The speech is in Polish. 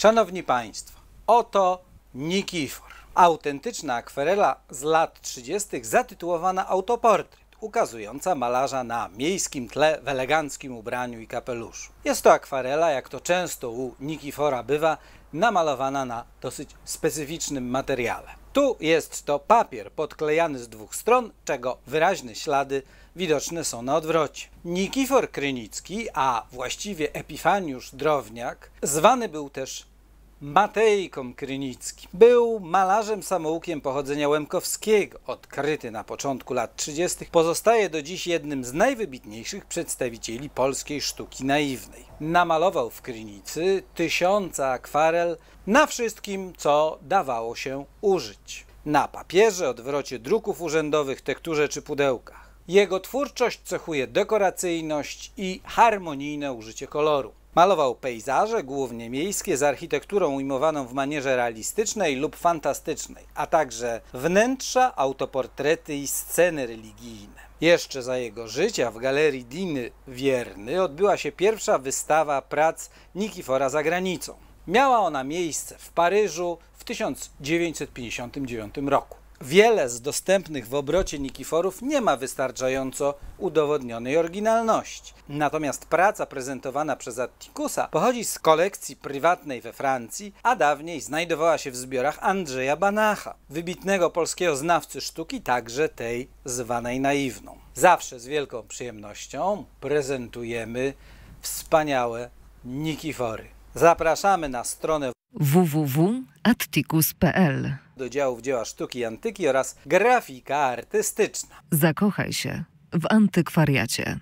Szanowni Państwo, oto Nikifor. Autentyczna akwarela z lat 30. zatytułowana Autoportret, ukazująca malarza na miejskim tle w eleganckim ubraniu i kapeluszu. Jest to akwarela, jak to często u Nikifora bywa, namalowana na dosyć specyficznym materiale. Tu jest to papier podklejany z dwóch stron, czego wyraźne ślady widoczne są na odwrocie. Nikifor Krynicki, a właściwie Epifaniusz Drowniak, zwany był też Matejkom Krynicki. Był malarzem samoukiem pochodzenia łemkowskiego, odkryty na początku lat 30. Pozostaje do dziś jednym z najwybitniejszych przedstawicieli polskiej sztuki naiwnej. Namalował w Krynicy tysiące akwarel na wszystkim, co dawało się użyć. Na papierze, odwrocie druków urzędowych, tekturze czy pudełkach. Jego twórczość cechuje dekoracyjność i harmonijne użycie koloru. Malował pejzaże, głównie miejskie, z architekturą ujmowaną w manierze realistycznej lub fantastycznej, a także wnętrza, autoportrety i sceny religijne. Jeszcze za jego życia w galerii Diny Wierny odbyła się pierwsza wystawa prac Nikifora za granicą. Miała ona miejsce w Paryżu w 1959 roku. Wiele z dostępnych w obrocie Nikiforów nie ma wystarczająco udowodnionej oryginalności. Natomiast praca prezentowana przez Attikusa pochodzi z kolekcji prywatnej we Francji, a dawniej znajdowała się w zbiorach Andrzeja Banacha, wybitnego polskiego znawcy sztuki, także tej zwanej naiwną. Zawsze z wielką przyjemnością prezentujemy wspaniałe Nikifory. Zapraszamy na stronę www.atticus.pl do działów dzieła sztuki i antyki oraz grafika artystyczna. Zakochaj się w antykwariacie.